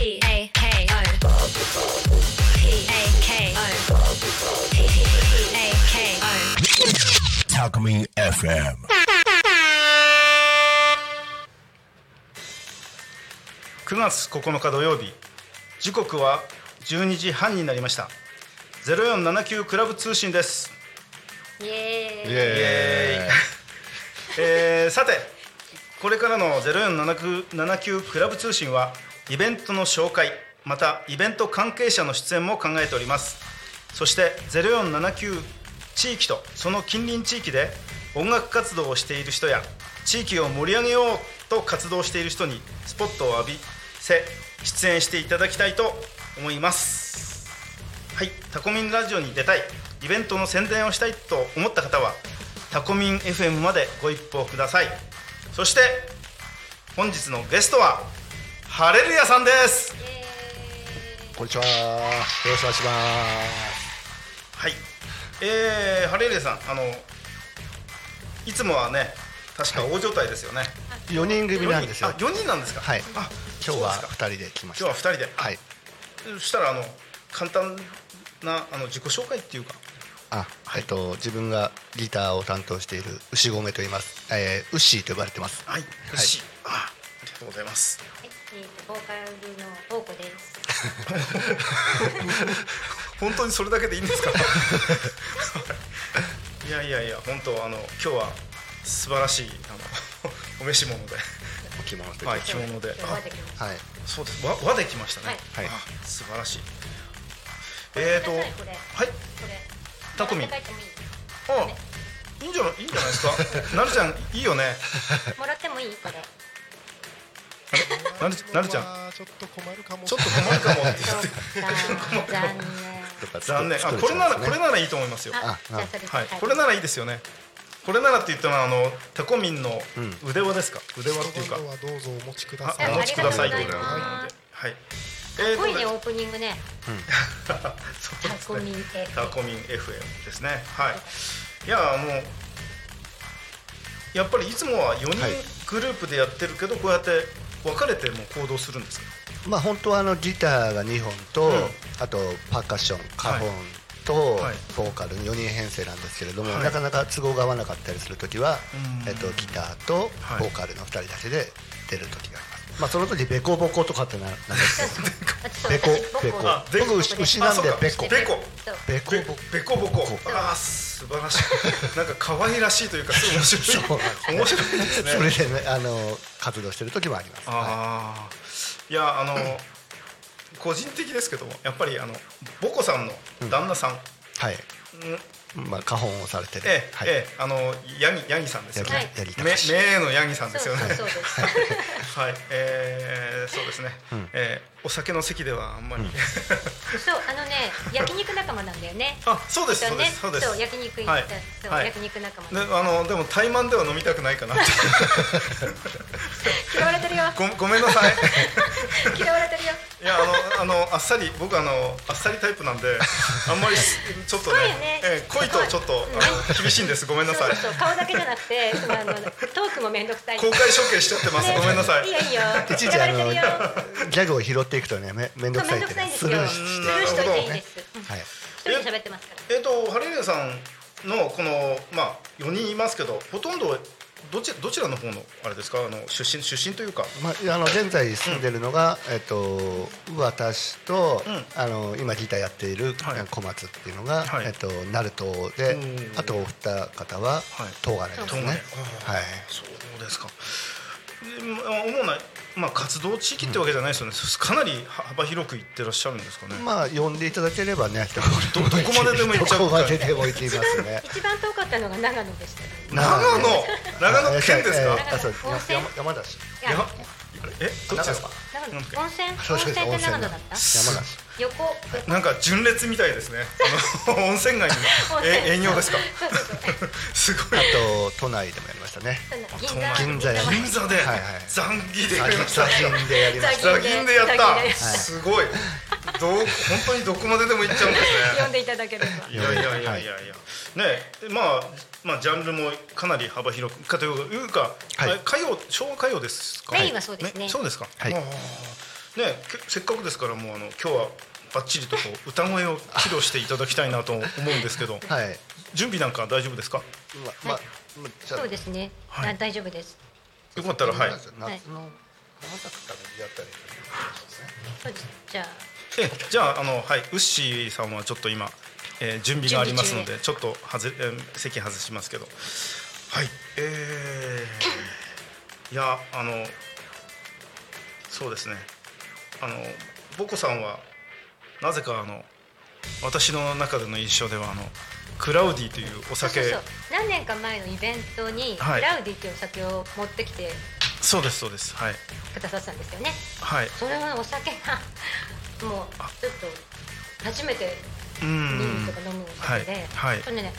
P A K O P A K O P A K O タコミン FM 9月9日土曜日。時刻は12時半になりました。0479クラブ通信です。イエーイ。えーさてこれからの0479クラブ通信はイベントの紹介またイベント関係者の出演も考えております。そして0479地域とその近隣地域で音楽活動をしている人や地域を盛り上げようと活動している人にスポットを浴びせ出演していただきたいと思います。はいタコミンラジオに出たいイベントの宣伝をしたいと思った方はタコミン FM までご一報ください。そして本日のゲストはハレルヤさんです。こんにちは。よろしくお願いしまはい。えー、ハレルヤさんあのいつもはね確か大所帯ですよね、す。四人組なんですよ。あ。4人なんですか？はい。あ今日は二人で来ました。今日は2人で。はい。そしたらあの簡単なあの自己紹介っていうか。あ、えっと自分がギターを担当している牛込と言います。えー、ウッシーと呼ばれてます。はい、牛。あありがとうございます。はいえーとボーカルのボーコです。本当にそれだけでいいんですか？いやいやいや本当あの今日は素晴らしいあのお召し物で。お着物と？はい着物で。今日はい。そうです。和和できましたね。はい。素晴らしい。えーとはいタコミンもらって帰ってもいいあいいんじゃないいいんじゃないですか？なるちゃんいいよね。もらってもいい？これなるなるちゃん。んちょっと困るかも。ちょっと困るかもってそっか残念。あこれならこれならいいと思いますよ。はい。これならいいですよね。これならって言ったのはあのタコミンの腕輪ですか？腕輪っていうか。どうぞお持ちくだあさい。お持ちくださいありがとうござい。ますということではいかっこいいねオープニングね。タコミンね F タコミン FM ですね。はい。い。やもうやっぱりいつもは4はい。人グループでやってるけどこうやって分かれても行動するんですか？まあ本当はあのギターが二本と、うん。あとパーカッション、カホンと、はい。ボーカルの四人編成なんですけれども、はい。なかなか都合が合わなかったりするときはうん、えっとギターとはい。ボーカルの二人だけで出るときがあります。まあその時ベコボコとかってななんですけど。ベコベコ。僕牛牛なんでベコ。ベコ。ベコ。べボコ。ああ素晴らしい。なんか可愛らしいというか面白い面白いですね。それでねあの活動してる時もあります。はああい。やあの個人的ですけどもやっぱりあのボコさんの旦那さん、い。はい。うん。まあ花本をされてる。ええ、はい。ええあのヤギヤギさんですよね。ヤギヤギめ隆名のヤギさんですよね。そうそうです。はい。えー、そうですね、えーお酒の席ではあんまり、そうあのね焼肉仲間なんだよね。あそうですそうでねすそうです。そう焼肉行ったはい。そうはい。焼肉仲間。であのでも怠慢では飲みたくないかな。っ て嫌われてるよ。ごごめんなさい。嫌われてるよ。いやあのあのあっさり僕あのあっさりタイプなんであんまりちょっとね濃いよね。えー濃い。とちょっとあの厳しいんです。ごめんなさい。そうそう顔だけじゃなくてそのあのトークもめんどくさい。公開処刑しちゃってます、ね。ごめんなさい。いいよいいよ。いちいちあのギャグを拾っていくとねめめんどそうくさいって。ねスルーしていいです。うんはい。一人で喋ってますから。えっ、とハレルヤさんのこのまあ4人いますけどほとんどどちどちらの方のあれですか？あの出身出身というか。まあ、あの現在住んでるのが、えっと、私と、うん。あの今ギターやっているはい。小松っていうのが、はい。えっと、鳴門でん。あとお二方ははい。東金ですね、はい、そうですか主な、まあ、活動地域ってわけじゃないですよね、かなり幅広く行ってらっしゃるんですかね、まあ呼んでいただければねどど どこまででも行っちゃうどこまででも行きますね。一番遠かったのが長野でした。よ長野！長野県ですか、山山梨。いややえ温泉？温泉って長野だった？山梨。横？なんか純烈みたいですね。温泉街にえ営業ですか？すごい。あと都内でもやりましたね。銀座。銀座で？はいはい。残儀でやりました。ザギンでやった。すごいどう本当にどこまででも行っちゃうんですね。呼んでいただければ。いやいやいやいやいや、ねまあまあジャンルもかなり幅広くかというか、はい。あ歌謡昭和歌謡ですか？メインはそうですね。そうですか、はい。ねけせっかくですからもうあの今日はバッチリとこう歌声を披露していただきたいなと思うんですけど はい。準備なんか大丈夫ですか？まままじゃあ。そうですね、はい。あ大丈夫です。よかったらはい。夏の花咲くためにやったりそうです。じゃあえじゃああのはいウッシーさんはちょっと今、えー準備がありますのでちょっとはず、えー席外しますけど。はいえー、いやあのそうですね。あのボコさんはなぜかあの私の中での印象ではあのクラウディというお酒。そうそうそう。何年か前のイベントにクはい。ラウディっていうお酒を持ってきてそうですそうです。はい。くださったんですよね。はい。それのお酒がもうちょっと初めてう見んるとか飲むお酒で、はいはい。ね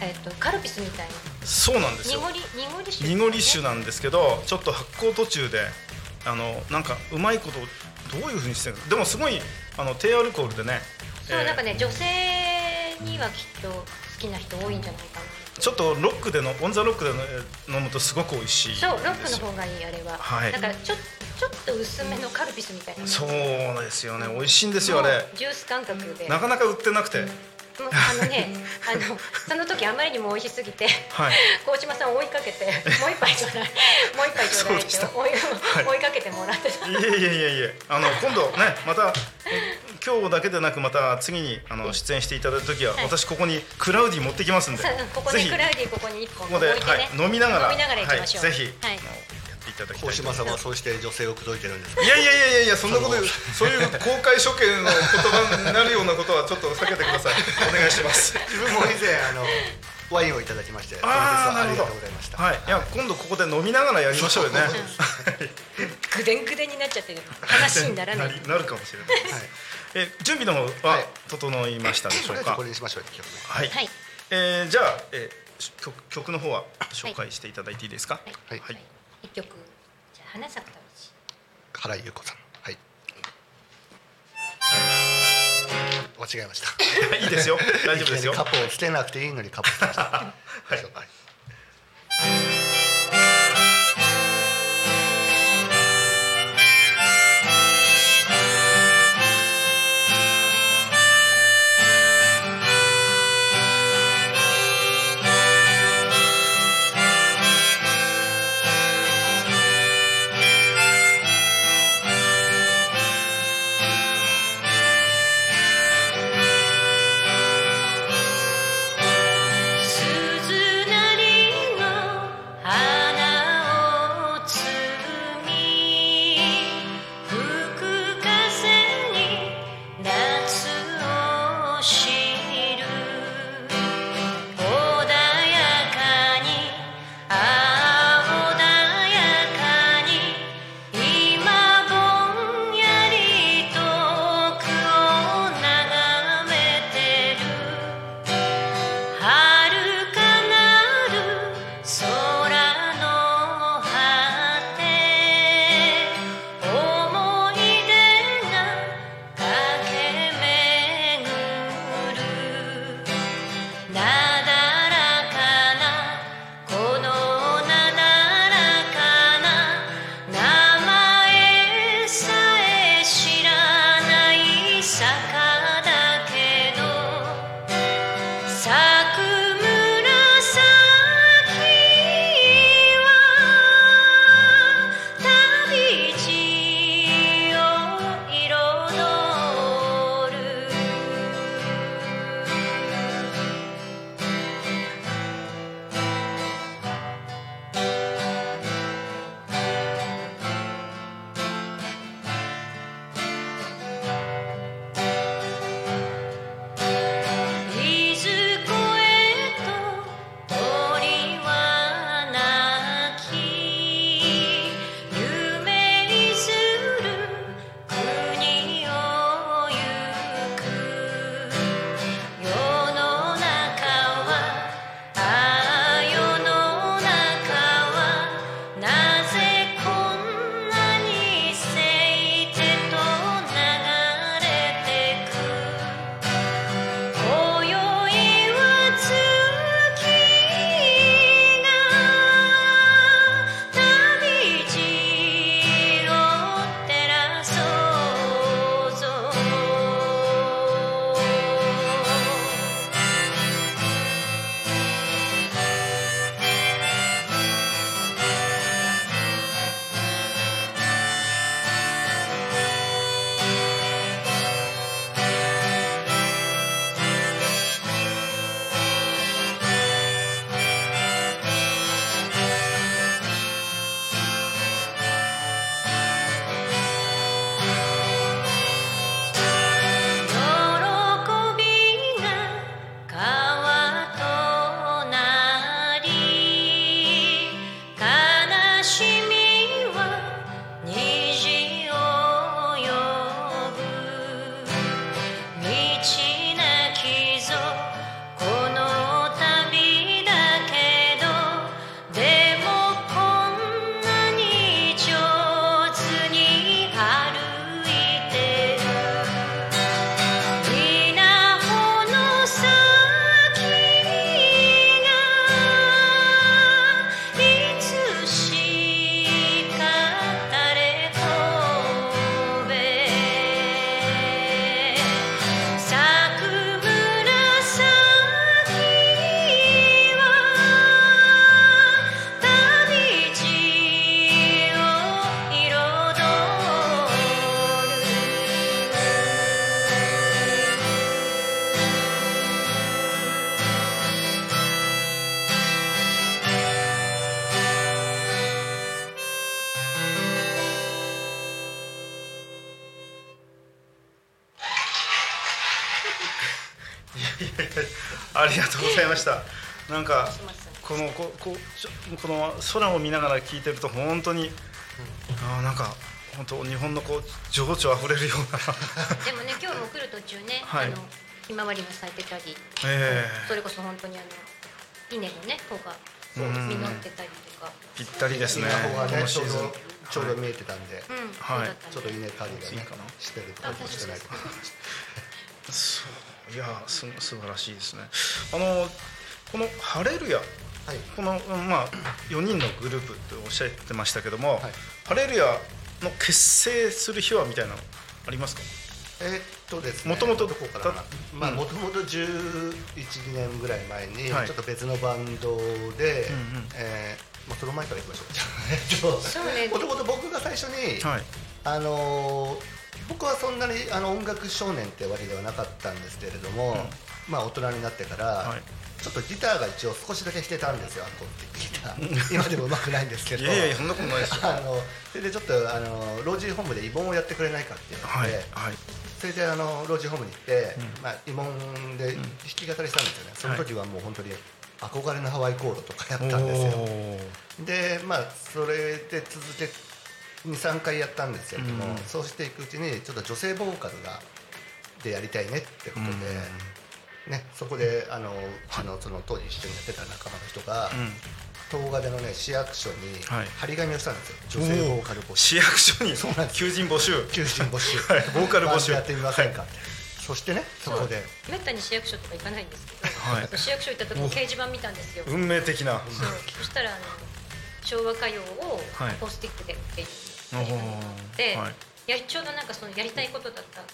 えっとカルピスみたいな。そうなんですよ。濁り濁り酒、濁り酒なんですけどちょっと発酵途中であのなんかうまいことどういうふうにしてるの？でもすごいあの低アルコールでねそうえーなんかね女性にはきっと好きな人多いんじゃないかな。ちょっとロックでのオンザロックで飲むとすごく美味しいそうロックの方がいいあれは、はい。だからちょちょっと薄めのカルピスみたいな。そうですよね。美味しいんですよあれ。ジュース感覚で。なかなか売ってなくて。あのね あのその時あまりにも美味しすぎて、はい。高島さんを追いかけて もう一杯ちょうだいもう一杯ちょうだいって追い,、はい。追いかけてもらってた。いえいえいえいえ。あの今度ねまたえ今日だけでなくまた次にあの出演していただいた時は、はい。私ここにクラウディ持ってきますんで。さここぜひでクラウディここに一本置いてね、はい、飲みながら。飲みながら行きましょう、はい、ぜひ、はいただきたい島さんはそうして女性を口説いてるんですか？いやいやいやいやいやそんなことそういう公開処刑の言葉になるようなことはちょっと避けてください。お願いします。自分も以前あのワインをいただきましてあありがとうなるほど。ございました。はい。いや今度ここで飲みながらやりましょうよね。ぐでんぐでんになっちゃってる。話にならない。なるかもしれない。です、はい。え準備の方ははい。整いましたでしょうか？とりあえずこれにしましょう今日ね。はい、はい。えーじゃあ、えーし曲曲の方は紹介していただいていいですか？はい。はい。一曲じゃあ花咲くたち原由子さん。はい。間違えました。いいですよ。大丈夫ですよ。カップをつけなくていいのにカップつけました。はい。鈴なりがとうございました。なんかこのこここの空を見ながら聞いてると本当に、あーなんか本当日本のこう情緒あふれるような。でもね今日も来る途中ね、はい。あのひまわりも咲いてたり、えそれこそ本当にあの稲のね方がうん。実ってたりとか、ぴったりですね。今このシーズンちょうど見えてたんで、うん、はいちょっと稲刈りがねいいかな。してるとかしてないとかそう いやす素晴らしいですね。あのこの「ハレルヤ」はい。この、うんまあ、4人のグループっておっしゃってましたけども、はい。ハレルヤの結成する秘話みたいなのありますか？えーっとですねもともとどこからまあうん。もともと11年ぐらい前にちはい。ょっと別のバンドで、うんうん。えーまあ、その前からいきましょう。もともと僕が最初に、はい。あのー僕はそんなにあの音楽少年ってわけではなかったんですけれども、まあ大人になってから、はい。ちょっとギターが一応少しだけ弾けたんですよアコースティックギター。今でも上手くないんですけど。いやいやそんなことないですよ。あのそれでちょっとあの老人ホームで慰問をやってくれないかっていうのはいで、はい。それであの老人ホームに行って、うん。まあ、慰問で弾き語りしたんですよね、その時はもう本当に憧れのハワイコードとかやったんですよ。でまあそれで続け23回やったんですけれども、うん。そうしていくうちにちょっと女性ボーカルがでやりたいねってことで、ね、そこであのうちのその当時一緒にやってた仲間の人が、うん。東金のね市役所にはい。張り紙をしたんですよ、女性ボーカル募集。市役所に？そうなんです。求人募集。求人募集、はい。ボーカル募集。やってみませんか。って、そしてねそこで。めったに市役所とか行かないんですけど、はい。市役所行った時に掲示板見たんですよ、運命的な。そう。そしたらあの昭和歌謡をはい。アコースティックで。っていうおーで、はい。やちょうどなんかそのやりたいことだったんで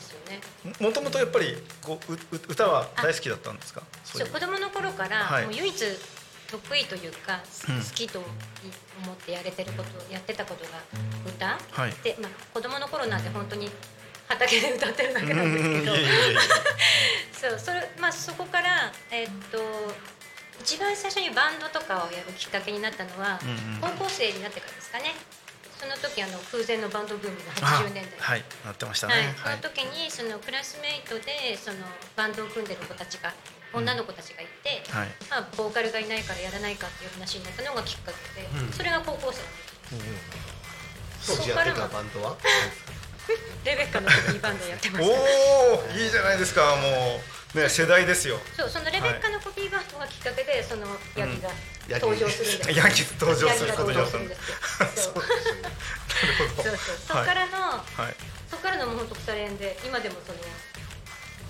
すよね。もともとやっぱりこううう歌は大好きだったんですか？そそう子供の頃から、はい。もう唯一得意というか、うん。好きと思ってやれてることやってたことが歌、はい。で、まあ、子供の頃なんて本当に畑で歌ってるだけなんですけど。そうそれ、まあ、そこから、えっと一番最初にバンドとかをやるきっかけになったのは、うんうん。高校生になってからですかねその時あの空前のバンドブームのあ80年代。はい。なってましたはい。ね、その時にそのクラスメイトでそのバンドを組んでる子たちが女の子たちがいて、はいまあ、ボーカルがいないからやらないかっていう話になったのがきっかけで、うん。それが高校生当時やってたバンドは？レベッカのコピーバンドやってました。おおいいじゃないですかもうね世代ですよ。そうそのレベッカのコピーバンドがきっかけでそのヤギが登場するんです。よ、ヤギ登場するヤギが登場するんなですよ。そうそうそう。そこからの、はい。そこからのもう本当腐れ縁で今でもその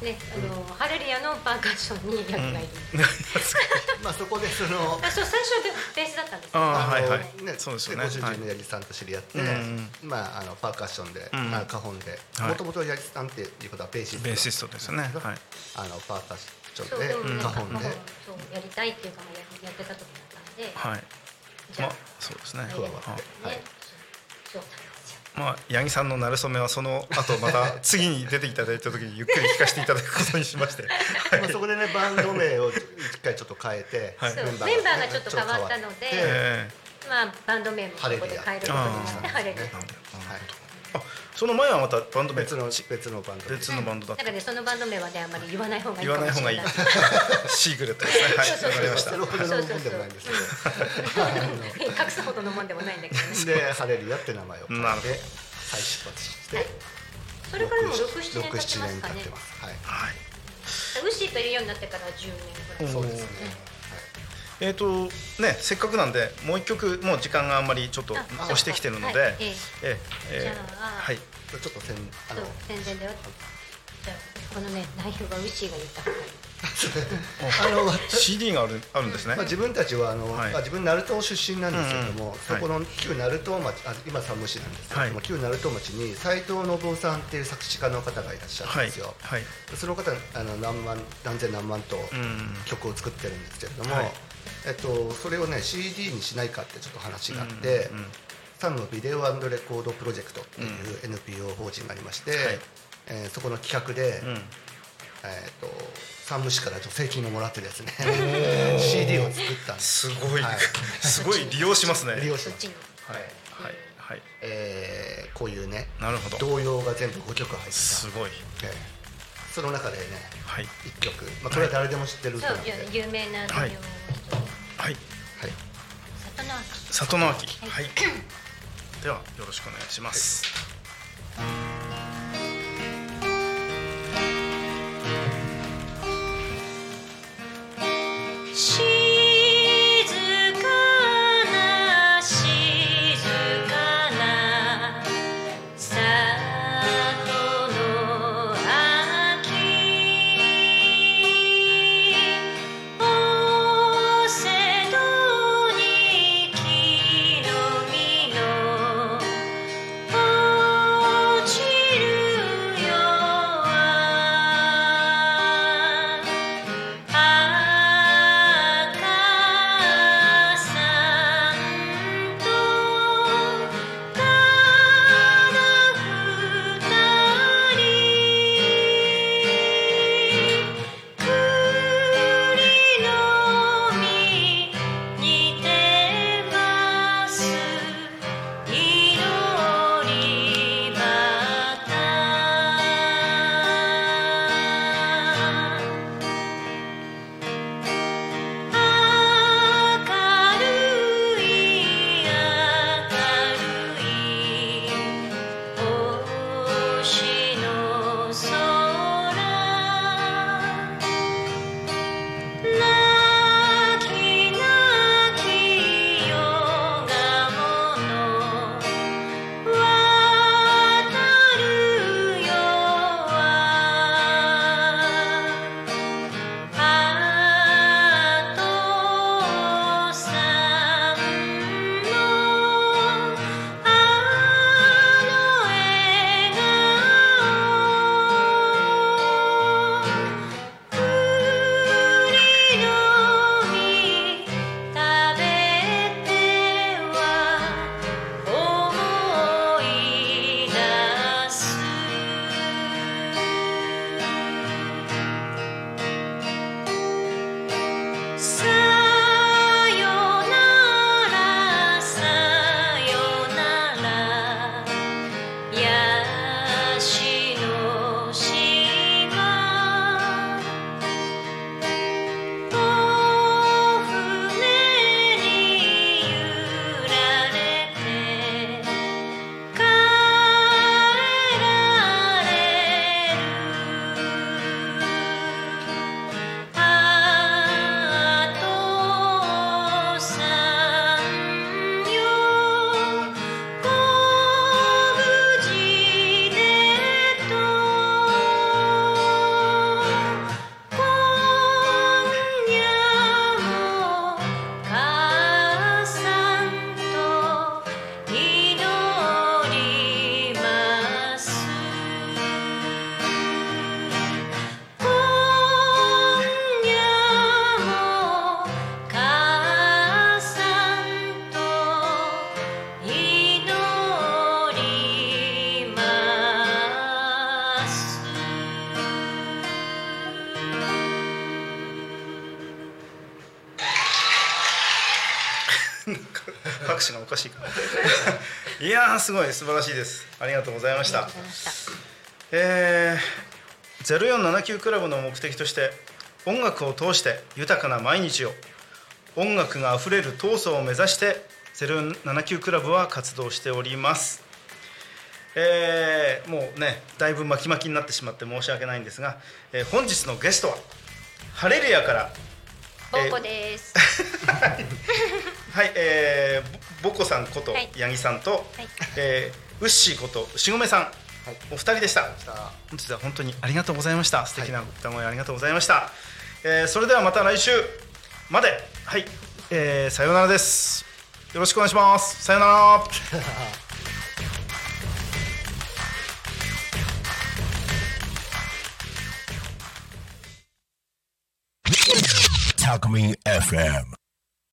ねあの、ハレリアのパーカッションにヤギがいる、まあそこでそのあそう最初でベースだったんですよ。あーあのはいはい。ね、そうですよね。ご主人の八木さんと知り合って、うんまあ、あのパーカッションで、うんあカホンではい。もともと八木さんっていうことはベーシストベーシストですよね。はい。あのパーカッションででもね、カで。ンそうやりたいっていうかまあややってた時だったんで、はい。じゃあ。まあそうですね。ね加わってね、はい。そうまあ八木さんの馴れ初めはその後また次に出ていただいた時にゆっくり聞かせていただくことにしまして。まあ、そこでねバンド名を一回ちょっと変えて、はい。メンバーがちょっと変わったのでえまあバンド名もそこで変えることになってハレルヤその前はまたバンド名。別の別のバンドで別のバンドだった。なんかねそのバンド名はねあんまり言わない方がいい言わない方がいい シークレットですね。はい。そうそうそうわかりました。それほどのもん。でもないんですけどれない隠すほどのもんでもないんだけどね。でハレルヤって名前を。て再出発して。それからもう67年経ってます67か年経ねってます。はい。はい。ウッシーといるようになってから10年ぐらい。おそうですね、えーとね、せっかくなんでもう一曲もう時間があんまりちょっとあ押してきてるので、はいええ。えじゃあはい、はい、ちょっとせんあの宣伝だよ。じゃあこのね内容がウッシーが言った。あの CD があるあるんですね、まあ、自分たちはあの、はい。まあ、自分鳴門出身なんですけれども、うんうんそこの旧鳴門町あ今山武市なんですけれども、はい旧鳴門町に斉藤信夫さんっていう作詞家の方がいらっしゃるんはいですよ、はい。その方あの何万何千何万とうん。曲を作ってるんですけれども、はいえっと、それをね CD にしないかってちょっと話があって、うんうんサンのビデオレコードプロジェクトっていう NPO 法人がありまして、はい。えーそこの企画で、うん。えー、と山武市から助成金をもらってですね。CD を作ったんです。すごい、はい。すごい利用しますね。利用します。はい。はい。はい。えーこういうねなるほど。童謡が全部5曲入ってた、すごい。えーその中でねはい。一曲、まあ、これは誰でも知ってる歌そうなんで、有名な童謡。はい里の秋。里の秋ははい。い、ではよろしくお願いします、静拍手がおかしいか いやーすごい素晴らしいです。ありがとうございました。えー、0479クラブの目的として音楽を通して豊かな毎日を音楽があふれる闘争を目指して079クラブは活動しております。えーもうねだいぶ巻き巻きになってしまって申し訳ないんですが、えー本日のゲストはハレルヤからボーコです はい、えー、ぼぼこさんことはい。八木さんと、はい。えーウッシーことしごめさん、お二人でした。さあ本日は本当にありがとうございました。素敵な歌声ありがとうございました、えーそれではまた来週まで。はい、えーさようならです。よろしくお願いします。さようなら。Talk Me FM.